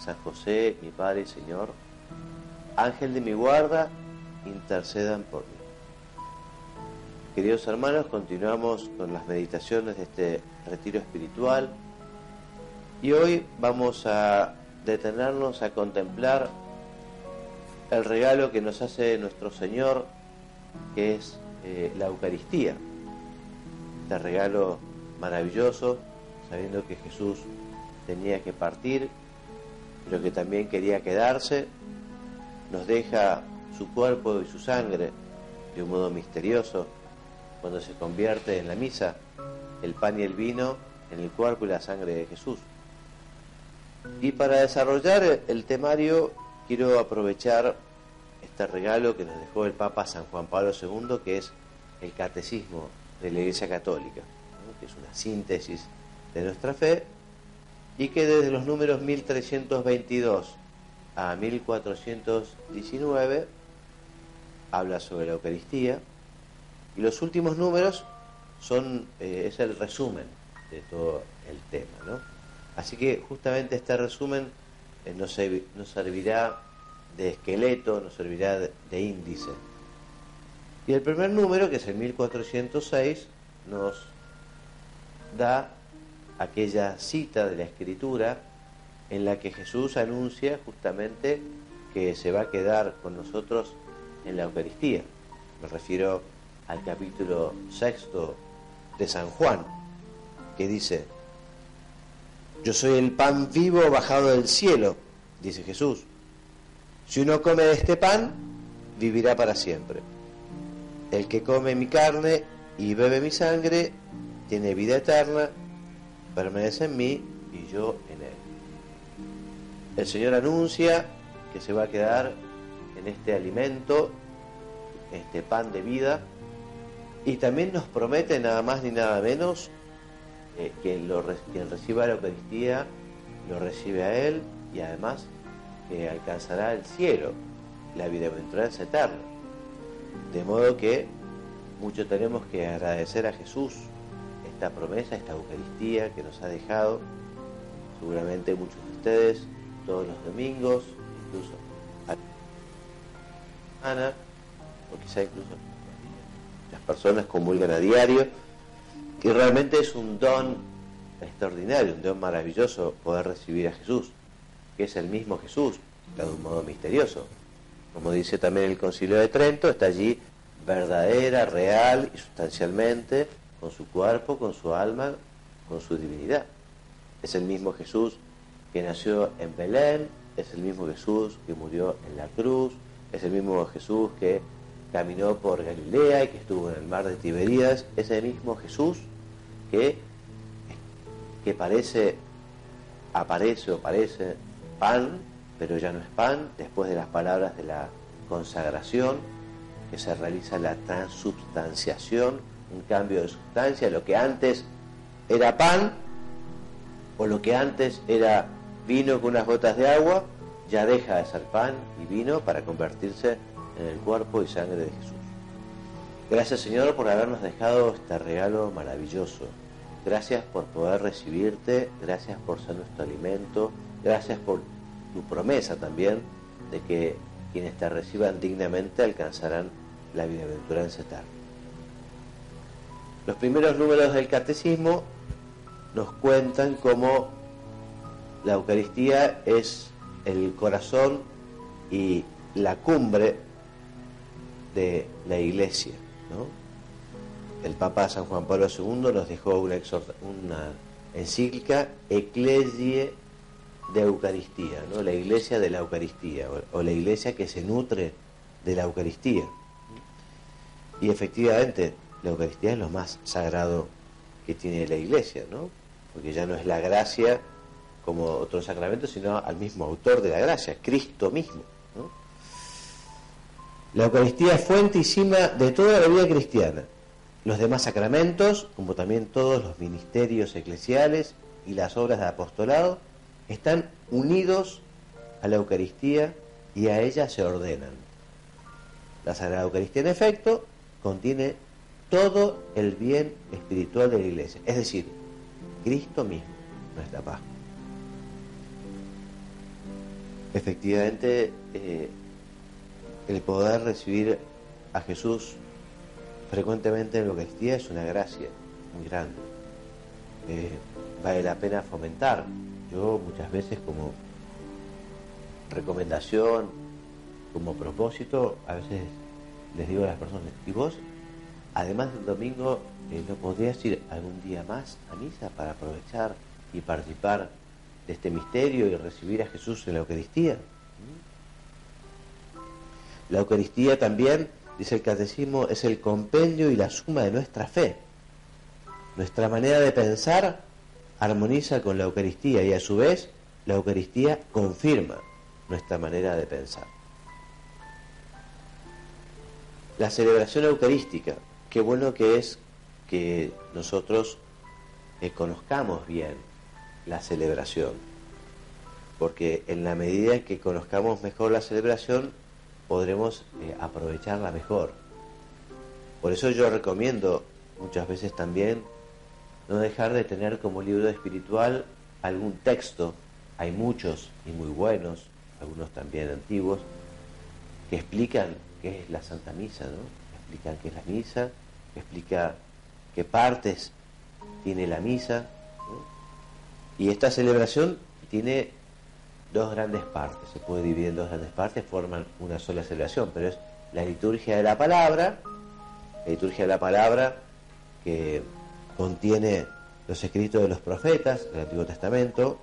San José, mi Padre y Señor, Ángel de mi guarda, intercedan por mí. Queridos hermanos, continuamos con las meditaciones de este retiro espiritual y hoy vamos a detenernos a contemplar el regalo que nos hace nuestro Señor, que es eh, la Eucaristía. Este regalo maravilloso, sabiendo que Jesús tenía que partir pero que también quería quedarse, nos deja su cuerpo y su sangre de un modo misterioso cuando se convierte en la misa el pan y el vino en el cuerpo y la sangre de Jesús. Y para desarrollar el temario quiero aprovechar este regalo que nos dejó el Papa San Juan Pablo II, que es el Catecismo de la Iglesia Católica, que es una síntesis de nuestra fe y que desde los números 1322 a 1419 habla sobre la Eucaristía y los últimos números son eh, es el resumen de todo el tema, ¿no? Así que justamente este resumen eh, nos, nos, servirá de esqueleto, nos servirá de, de índice. Y el primer número, que es el 1406, nos da aquella cita de la escritura en la que Jesús anuncia justamente que se va a quedar con nosotros en la Eucaristía. Me refiero al capítulo sexto de San Juan, que dice, yo soy el pan vivo bajado del cielo, dice Jesús. Si uno come de este pan, vivirá para siempre. El que come mi carne y bebe mi sangre, tiene vida eterna permanece en mí y yo en él. El Señor anuncia que se va a quedar en este alimento, este pan de vida, y también nos promete nada más ni nada menos eh, que lo, quien reciba la Eucaristía lo recibe a Él y además que alcanzará el cielo, la bienaventuranza eterna. De modo que mucho tenemos que agradecer a Jesús esta promesa, esta Eucaristía que nos ha dejado, seguramente muchos de ustedes, todos los domingos, incluso a la semana, o quizá incluso las personas comulgan a diario, que realmente es un don extraordinario, un don maravilloso poder recibir a Jesús, que es el mismo Jesús, de un modo misterioso. Como dice también el Concilio de Trento, está allí verdadera, real y sustancialmente con su cuerpo, con su alma, con su divinidad. Es el mismo Jesús que nació en Belén, es el mismo Jesús que murió en la cruz, es el mismo Jesús que caminó por Galilea y que estuvo en el mar de Tiberías, es el mismo Jesús que, que parece, aparece o parece pan, pero ya no es pan, después de las palabras de la consagración, que se realiza la transubstanciación, un cambio de sustancia, lo que antes era pan o lo que antes era vino con unas gotas de agua, ya deja de ser pan y vino para convertirse en el cuerpo y sangre de Jesús. Gracias Señor por habernos dejado este regalo maravilloso. Gracias por poder recibirte, gracias por ser nuestro alimento, gracias por tu promesa también de que quienes te reciban dignamente alcanzarán la bienaventuranza eterna. Los primeros números del catecismo nos cuentan cómo la Eucaristía es el corazón y la cumbre de la Iglesia. El Papa San Juan Pablo II nos dejó una, encíclica Ecclesie de Eucaristía, la Iglesia de la Eucaristía, o la Iglesia que se nutre de la Eucaristía. Y efectivamente, la Eucaristía es lo más sagrado que tiene la Iglesia, ¿no? Porque ya no es la gracia como otros sacramentos, sino al mismo autor de la gracia, Cristo mismo. ¿no? La Eucaristía es fuente y cima de toda la vida cristiana. Los demás sacramentos, como también todos los ministerios eclesiales y las obras de apostolado, están unidos a la Eucaristía y a ella se ordenan. La Sagrada Eucaristía, en efecto, contiene todo el bien espiritual de la Iglesia, es decir, Cristo mismo, nuestra paz. Efectivamente, eh, el poder recibir a Jesús frecuentemente en la Eucaristía es una gracia muy grande. Eh, vale la pena fomentar. Yo muchas veces como recomendación, como propósito, a veces les digo a las personas, ¿y vos, además del domingo, eh, no podrías ir algún día más a misa para aprovechar y participar de este misterio y recibir a Jesús en la Eucaristía? La Eucaristía también, dice el Catecismo, es el compendio y la suma de nuestra fe. Nuestra manera de pensar armoniza con la Eucaristía y a su vez la Eucaristía confirma nuestra manera de pensar. La celebración eucarística, qué bueno que es que nosotros eh, conozcamos bien la celebración, porque en la medida que conozcamos mejor la celebración, podremos eh, aprovecharla mejor. Por eso yo recomiendo muchas veces también no dejar de tener como libro espiritual algún texto, hay muchos y muy buenos, algunos también antiguos, que explican qué es la Santa Misa, ¿no? Explican qué es la misa, explica qué partes tiene la misa. Y esta celebración tiene dos grandes partes, se puede dividir en dos grandes partes, forman una sola celebración, pero es la liturgia de la palabra, la liturgia de la palabra que contiene los escritos de los profetas del Antiguo Testamento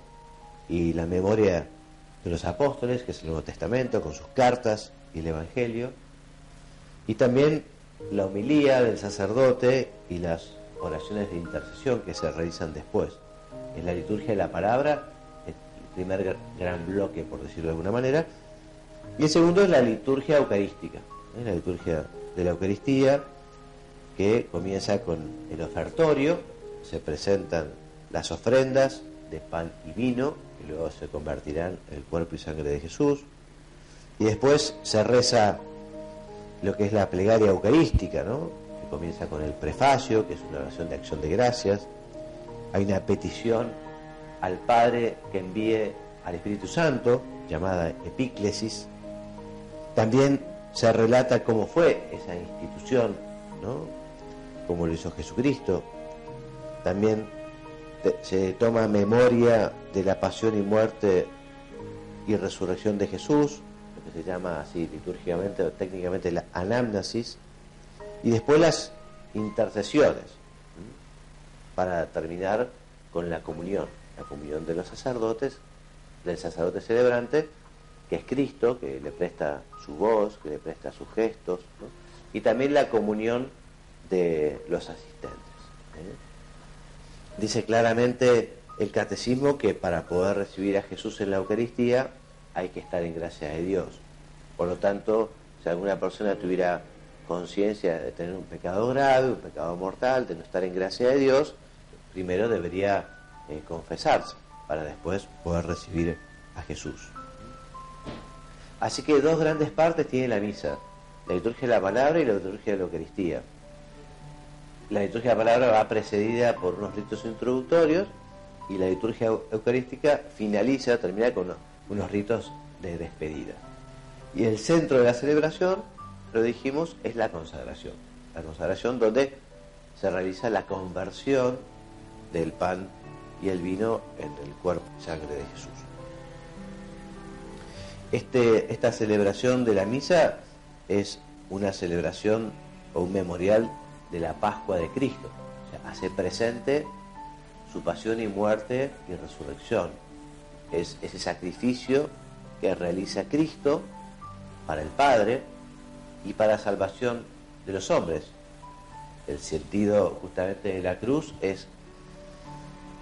y la memoria de los apóstoles, que es el Nuevo Testamento, con sus cartas y el Evangelio, y también la homilía del sacerdote y las oraciones de intercesión que se realizan después. En la liturgia de la palabra, el primer gran bloque, por decirlo de alguna manera, y el segundo es la liturgia eucarística, ¿eh? la liturgia de la Eucaristía, que comienza con el ofertorio, se presentan las ofrendas de pan y vino, que luego se convertirán en el cuerpo y sangre de Jesús, y después se reza lo que es la plegaria eucarística, ¿no? que comienza con el prefacio, que es una oración de acción de gracias, hay una petición al Padre que envíe al Espíritu Santo, llamada epíclesis, también se relata cómo fue esa institución, ¿no? como lo hizo Jesucristo, también se toma memoria de la pasión y muerte y resurrección de Jesús, que se llama así litúrgicamente o técnicamente la anamnesis, y después las intercesiones, para terminar con la comunión, la comunión de los sacerdotes, del sacerdote celebrante, que es Cristo, que le presta su voz, que le presta sus gestos, y también la comunión de los asistentes. ¿eh? Dice claramente el catecismo que para poder recibir a Jesús en la Eucaristía hay que estar en gracia de Dios. Por lo tanto, si alguna persona tuviera conciencia de tener un pecado grave, un pecado mortal, de no estar en gracia de Dios, primero debería eh, confesarse para después poder recibir a Jesús. Así que dos grandes partes tiene la misa, la liturgia de la palabra y la liturgia de la Eucaristía la liturgia de la palabra va precedida por unos ritos introductorios y la liturgia eucarística finaliza, termina con ritos de despedida. Y el centro de la celebración, lo dijimos, es la consagración. La consagración donde se realiza la conversión del pan y el vino en el cuerpo y sangre de Jesús. Este, esta celebración de la misa es una celebración o un memorial de la Pascua de Cristo. O sea, hace presente su pasión y muerte y resurrección. Es ese sacrificio que realiza Cristo para el Padre y para la salvación de los hombres. El sentido justamente de la cruz es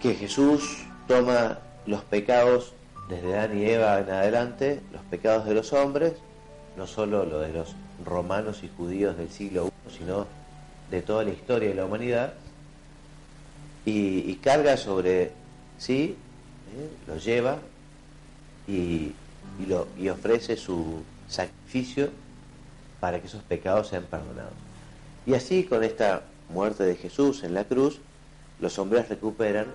que Jesús toma los pecados desde Adán y Eva en adelante, los pecados de los hombres, no solo los de los romanos y judíos del siglo I, sino de toda la historia de la humanidad, y, carga sobre sí, ¿eh? lo lleva y, lo, y ofrece su sacrificio para que esos pecados sean perdonados. Y así con esta muerte de Jesús en la cruz, los hombres recuperan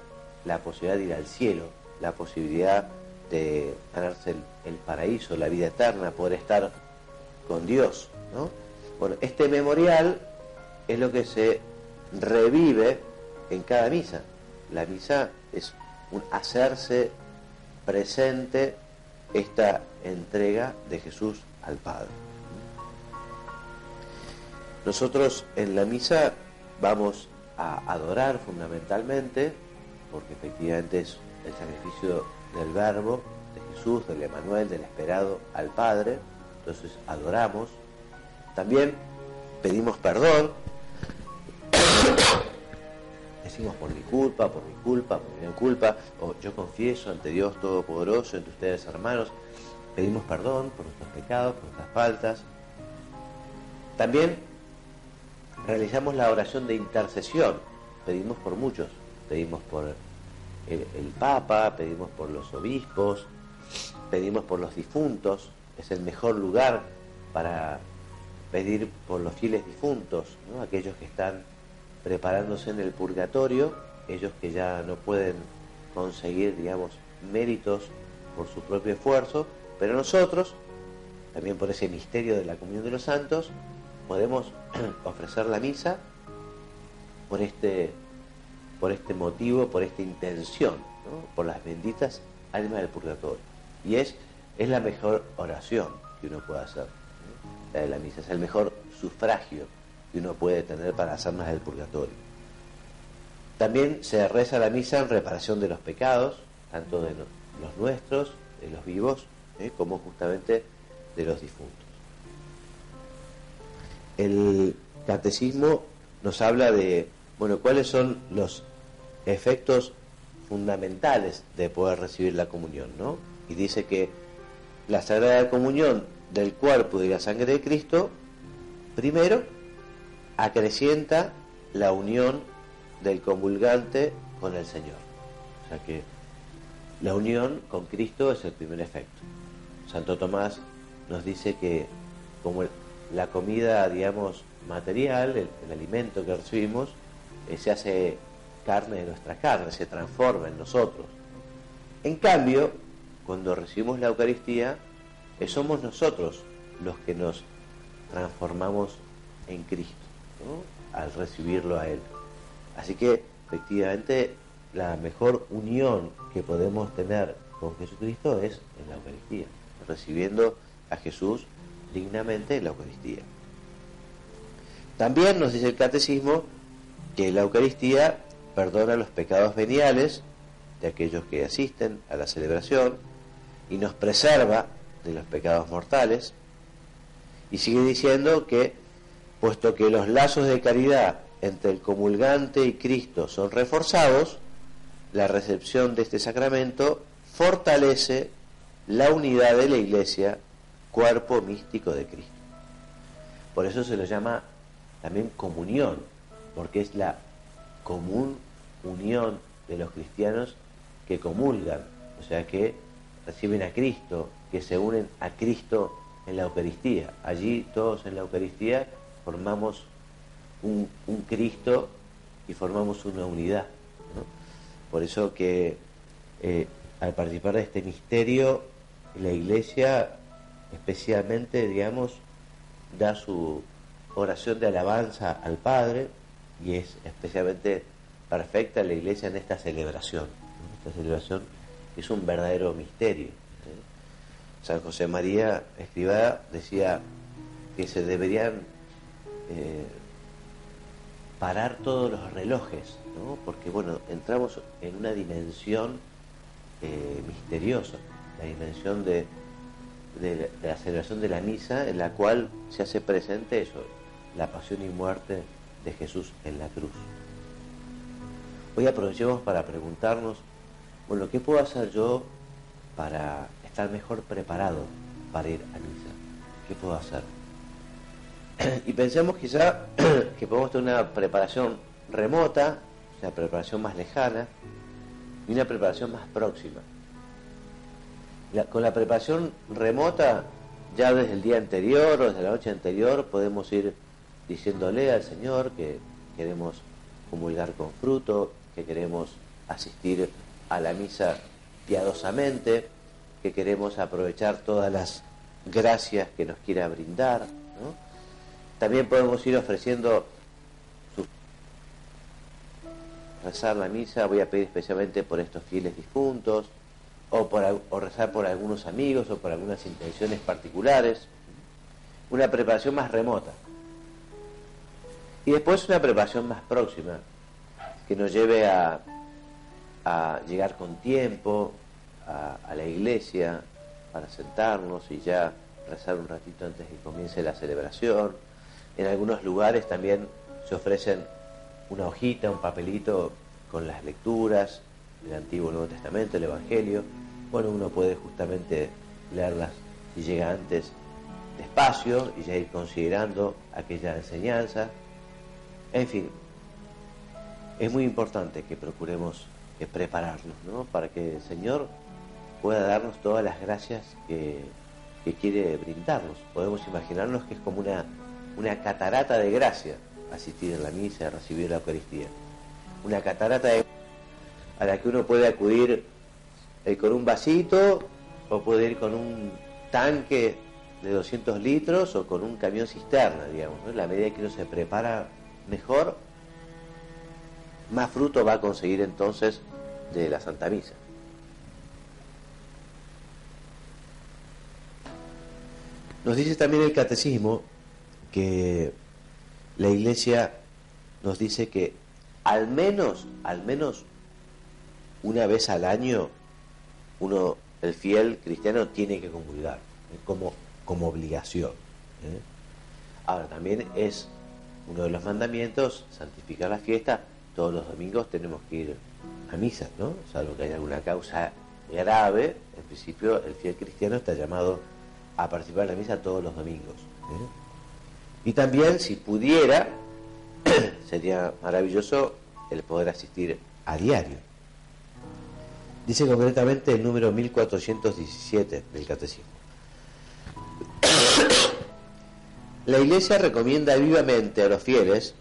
la posibilidad de ir al cielo, la posibilidad de ganarse el, paraíso, la vida eterna, poder estar con Dios. ¿no? Bueno, este memorial es lo que se revive en cada misa. La misa es hacerse presente esta entrega de Jesús al Padre. Nosotros en la misa vamos a adorar fundamentalmente, porque efectivamente es el sacrificio del Verbo, de Jesús, del Emanuel, del esperado al Padre, entonces adoramos. También pedimos perdón, decimos por mi culpa, por mi culpa, por mi culpa, o yo confieso ante Dios Todopoderoso, entre ustedes hermanos, pedimos perdón por nuestros pecados, por nuestras faltas. También realizamos la oración de intercesión, pedimos por muchos, pedimos por el, Papa, pedimos por los obispos, pedimos por los difuntos, es el mejor lugar para pedir por los fieles difuntos, aquellos que están preparándose en el purgatorio, ellos que ya no pueden conseguir, digamos, méritos por su propio esfuerzo, pero nosotros, también por ese misterio de la comunión de los santos, podemos ofrecer la misa por este, por este motivo, por esta intención, por las benditas almas del purgatorio. Y es, es la mejor oración que uno puede hacer, la de la misa, es el mejor sufragio que uno puede tener para hacernos del purgatorio. También se reza la misa en reparación de los pecados, tanto de los nuestros, de los vivos, ¿eh? como justamente de los difuntos. El catecismo nos habla de, bueno, cuáles son los efectos fundamentales de poder recibir la comunión, ¿no? Y dice que la Sagrada Comunión del cuerpo y la sangre de Cristo, primero, acrecienta la unión del comulgante con el Señor. O sea que la unión con Cristo es el primer efecto. Santo Tomás nos dice que como la comida, digamos, material, el, alimento que recibimos, eh, se hace carne de nuestra carne, se transforma en nosotros. En cambio, cuando recibimos la Eucaristía, eh, somos nosotros los que nos transformamos en Cristo, al recibirlo a Él. Así que, efectivamente, la mejor unión que podemos tener con Jesucristo es en la Eucaristía recibiendo a Jesús dignamente en la Eucaristía. También nos dice el catecismo que la Eucaristía perdona los pecados veniales de aquellos que asisten a la celebración y nos preserva de los pecados mortales. Y sigue diciendo que, puesto que los lazos de caridad entre el comulgante y Cristo son reforzados, la recepción de este sacramento fortalece la unidad de la iglesia, cuerpo místico de Cristo. Por eso se lo llama también comunión, porque es la común unión de los cristianos que comulgan, o sea que reciben a Cristo, que se unen a Cristo en la Eucaristía. Allí todos en la Eucaristía formamos un, Cristo y formamos una unidad. Por eso que eh, al participar de este misterio la iglesia especialmente, digamos, da su oración de alabanza al Padre y es especialmente perfecta la iglesia en esta celebración, esta celebración es un verdadero misterio. ¿eh? San José María Escribá decía que se deberían eh, parar todos los relojes, ¿no? porque bueno, entramos en una dimensión eh, misteriosa, la dimensión de, de, de la celebración de la misa en la cual se hace presente eso, la pasión y muerte de Jesús en la cruz. Hoy aprovechemos para preguntarnos, bueno, ¿qué puedo hacer yo para estar mejor preparado para ir a misa? ¿Qué puedo hacer? Y pensemos quizá que podemos tener una preparación remota, una preparación más lejana y una preparación más próxima. Con la preparación remota, ya desde el día anterior o desde la noche anterior, podemos ir diciéndole al Señor que queremos comulgar con fruto, que queremos asistir a la misa piadosamente, que queremos aprovechar todas las gracias que nos quiera brindar. También podemos ir ofreciendo rezar la misa, voy a pedir especialmente por estos fieles difuntos, o, por, rezar por algunos amigos o por algunas intenciones particulares. Una preparación más remota. Y después una preparación más próxima, que nos lleve a, a llegar con tiempo a, a la iglesia para sentarnos y ya rezar un ratito antes que comience la celebración. En algunos lugares también se ofrecen una hojita, un papelito con las lecturas del Antiguo y Nuevo Testamento, el Evangelio. Bueno, uno puede justamente leerlas si llega antes despacio y ya ir considerando aquella enseñanza. En fin, es muy importante que procuremos prepararnos, ¿no? Para que el Señor pueda darnos todas las gracias que quiere brindarnos. Podemos imaginarnos que es como una, una catarata de gracia asistir a la misa, recibir la Eucaristía. Una catarata de a la que uno puede acudir eh, con un vasito o puede ir con un tanque de 200 litros o con un camión cisterna, digamos. En la medida que uno se prepara mejor, más fruto va a conseguir entonces de la Santa Misa. Nos dice también el catecismo que la iglesia nos dice que al menos, al menos una vez al año, uno, el fiel cristiano, tiene que comulgar como, como obligación. ¿eh? Ahora, también es uno de los mandamientos santificar la fiesta. Todos los domingos tenemos que ir a misa, ¿no? Salvo que haya alguna causa grave, en principio el fiel cristiano está llamado a participar en la misa todos los domingos. ¿eh? Y también, si pudiera, sería maravilloso el poder asistir a diario. Dice concretamente el número 1417 del Catecismo. La Iglesia recomienda vivamente a los fieles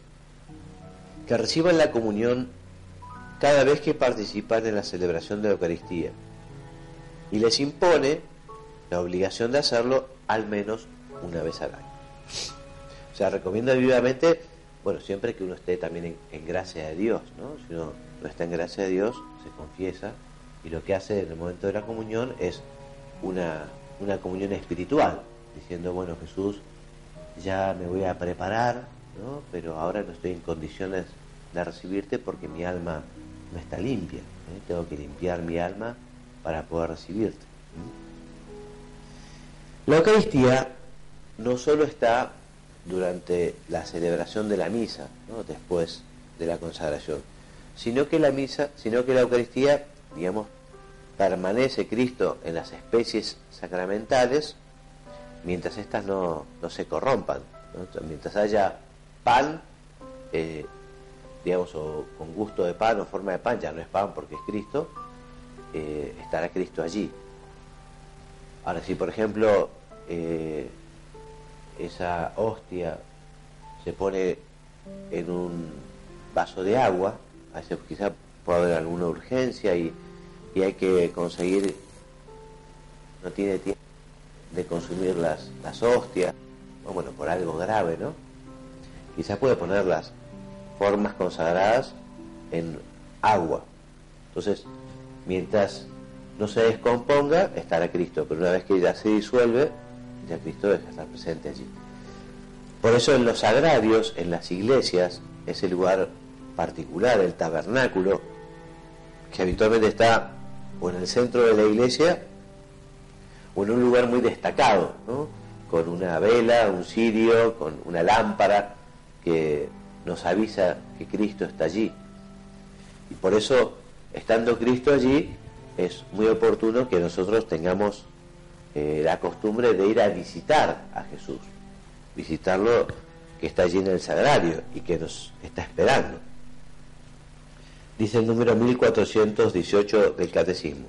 que reciban la comunión cada vez que participan en la celebración de la Eucaristía y les impone la obligación de hacerlo al menos una vez al año. Sea, recomienda vivamente, bueno, siempre que uno esté también en, gracia de Dios, ¿no? Si uno no está en gracia de Dios, se confiesa y lo que hace en el momento de la comunión es una, una comunión espiritual, diciendo, bueno, Jesús, ya me voy a preparar, ¿no? pero ahora no estoy en condiciones de recibirte porque mi alma no está limpia, ¿eh? tengo que limpiar mi alma para poder recibirte. La Eucaristía no solo está durante la celebración de la misa, ¿no? después de la consagración, sino que la misa, sino que la Eucaristía, digamos, permanece Cristo en las especies sacramentales mientras éstas no, no se corrompan, mientras haya pan, eh, digamos, o con gusto de pan o forma de pan, ya no es pan porque es Cristo, eh, estará Cristo allí. Ahora, si por ejemplo eh, esa hostia se pone en un vaso de agua, quizá puede haber alguna urgencia y, hay que conseguir, no tiene tiempo de consumir las, las hostias, o bueno, por algo grave, ¿no? Quizás puede poner las formas consagradas en agua. Entonces, Mientras no se descomponga, estará Cristo, pero una vez que ya se disuelve, Cristo deja de estar presente allí. Por eso en los agrarios, en las iglesias, ese lugar particular, el tabernáculo, que habitualmente está o en el centro de la iglesia o en un lugar muy destacado, ¿no? con una vela, un cirio, con una lámpara que nos avisa que Cristo está allí. Y por eso, estando Cristo allí, es muy oportuno que nosotros tengamos eh, la costumbre de ir a visitar a Jesús, visitarlo que está allí en el sagrario y que nos está esperando. Dice el número 1418 del Catecismo.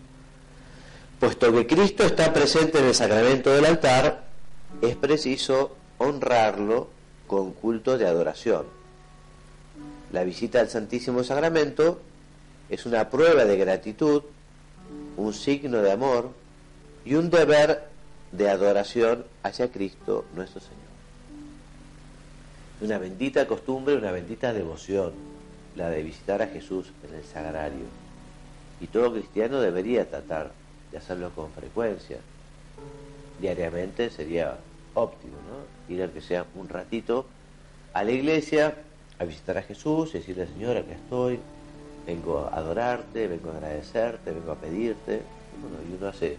Puesto que Cristo está presente en el sacramento del altar, es preciso honrarlo con culto de adoración. La visita al Santísimo Sacramento es una prueba de gratitud, un signo de amor y un deber de adoración hacia Cristo nuestro Señor. Una bendita costumbre, una bendita devoción, la de visitar a Jesús en el sagrario. Y todo cristiano debería tratar de hacerlo con frecuencia. Diariamente sería óptimo, ¿no? Ir al que sea un ratito a la iglesia a visitar a Jesús y decirle, Señor, aquí estoy, vengo a adorarte, vengo a agradecerte, vengo a pedirte. Bueno, y uno hace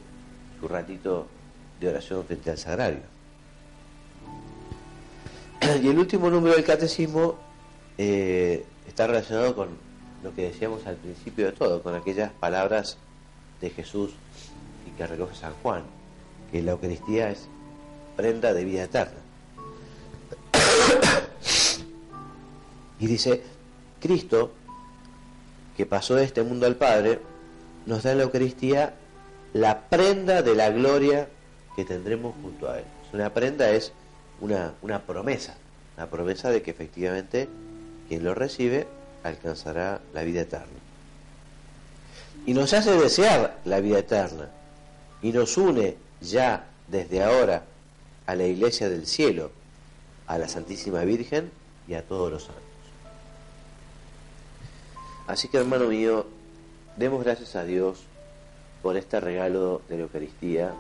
su ratito de oración frente al sagrario. Y el último número del catecismo eh, está relacionado con lo que decíamos al principio de todo, con aquellas palabras de Jesús y que recoge San Juan, que la Eucaristía es prenda de vida eterna. y dice, Cristo, que pasó de este mundo al Padre, nos da en la Eucaristía la prenda de la gloria que tendremos junto a Él. Una prenda es una, una promesa, la promesa de que efectivamente quien lo recibe alcanzará la vida eterna. Y nos hace desear la vida eterna y nos une ya desde ahora a la iglesia del cielo, a la Santísima Virgen y a todos los santos. Así que hermano mío, demos gracias a Dios por este regalo de la Eucaristía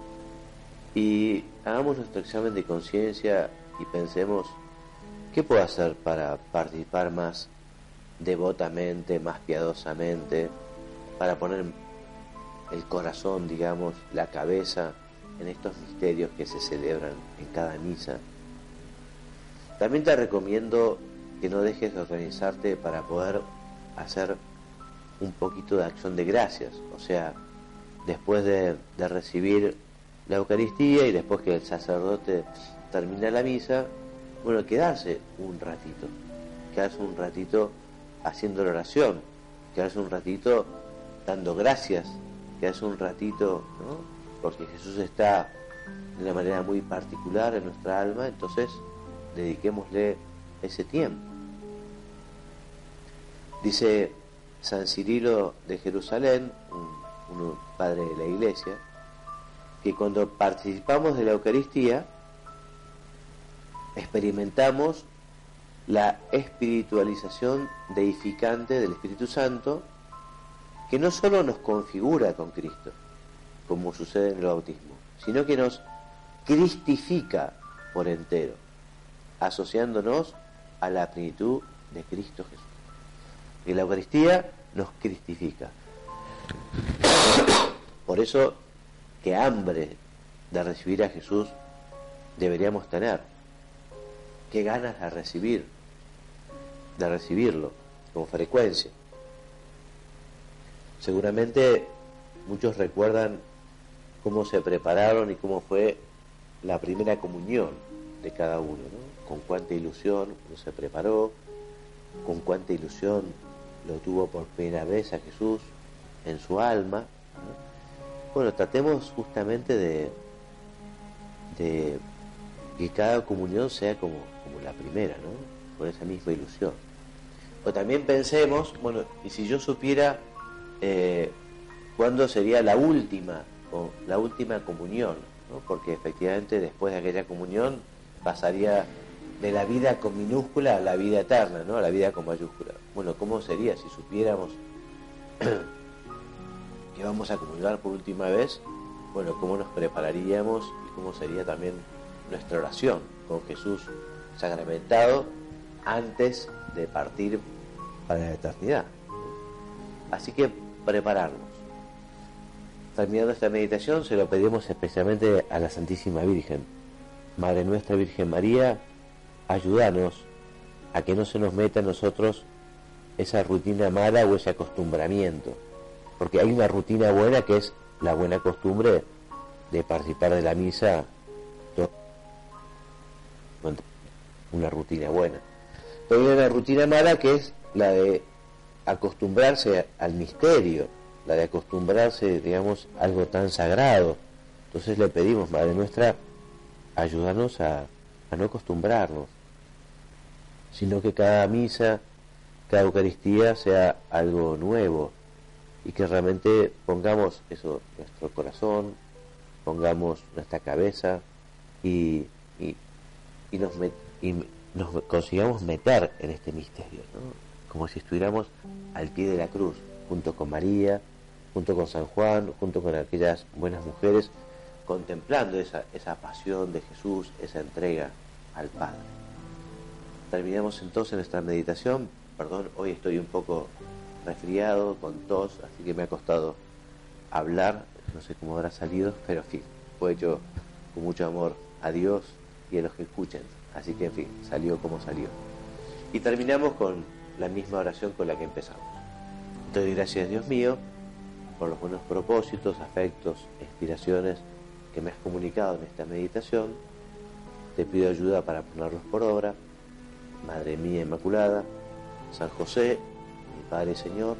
y hagamos nuestro examen de conciencia y pensemos qué puedo hacer para participar más devotamente, más piadosamente, para poner el corazón, digamos, la cabeza en estos misterios que se celebran en cada misa. También te recomiendo que no dejes de organizarte para poder hacer un poquito de acción de gracias, o sea, después de, recibir la Eucaristía y después que el sacerdote termina la misa, bueno, quedarse un ratito, quedarse un ratito haciendo la oración, quedarse un ratito dando gracias, quedarse un ratito, ¿no? porque Jesús está de una manera muy particular en nuestra alma, entonces dediquémosle ese tiempo. Dice San Cirilo de Jerusalén, un, padre de la iglesia, que cuando participamos de la Eucaristía, experimentamos la espiritualización deificante del Espíritu Santo, que no solo nos configura con Cristo, como sucede en el bautismo, sino que nos cristifica por entero, asociándonos a la plenitud de Cristo Jesús. Y la Eucaristía nos cristifica. Por eso, qué hambre de recibir a Jesús deberíamos tener. Qué ganas de recibir, de recibirlo con frecuencia. Seguramente muchos recuerdan cómo se prepararon y cómo fue la primera comunión de cada uno, ¿no? con cuánta ilusión uno se preparó, con cuánta ilusión lo tuvo por primera vez a Jesús en su alma. Bueno, tratemos justamente de, que cada comunión sea como, como la primera, ¿no? con esa misma ilusión. O también pensemos, bueno, y si yo supiera eh, cuándo sería la última la última comunión, porque efectivamente después de aquella comunión pasaría de la vida con minúscula a la vida eterna, ¿no? a la vida con mayúscula. Bueno, ¿cómo sería si supiéramos que vamos a comulgar por última vez, bueno, cómo nos prepararíamos y cómo sería también nuestra oración con Jesús sacramentado antes de partir para la eternidad. Así que prepararnos. Terminando esta meditación, se lo pedimos especialmente a la Santísima Virgen. Madre nuestra Virgen María, ayúdanos a que no se nos meta en nosotros esa rutina mala o ese acostumbramiento. Porque hay una rutina buena que es la buena costumbre de participar de la misa. Una rutina buena. Pero hay una rutina mala que es la de acostumbrarse al misterio, la de acostumbrarse, digamos, a algo tan sagrado. Entonces le pedimos, Madre nuestra, ayúdanos a, a no acostumbrarnos, sino que cada misa, cada Eucaristía sea algo nuevo y que realmente pongamos eso, nuestro corazón, pongamos nuestra cabeza y, y, y nos, met, y nos consigamos meter en este misterio, ¿no? como si estuviéramos al pie de la cruz, junto con María, junto con San Juan, junto con aquellas buenas mujeres, contemplando esa, esa pasión de Jesús, esa entrega al Padre. Terminamos entonces nuestra meditación. Perdón, hoy estoy un poco resfriado, con tos, así que me ha costado hablar. No sé cómo habrá salido, pero en fin, fue hecho con mucho amor a Dios y a los que escuchen. Así que en fin, salió como salió. Y terminamos con la misma oración con la que empezamos. Te doy gracias, Dios mío, por los buenos propósitos, afectos, inspiraciones que me has comunicado en esta meditación. Te pido ayuda para ponerlos por obra. Madre mía Inmaculada, San José, mi Padre y Señor,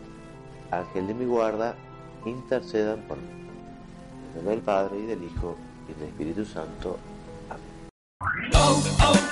Ángel de mi guarda, intercedan por mí. En nombre del Padre y del Hijo y del Espíritu Santo. Amén. Oh, oh.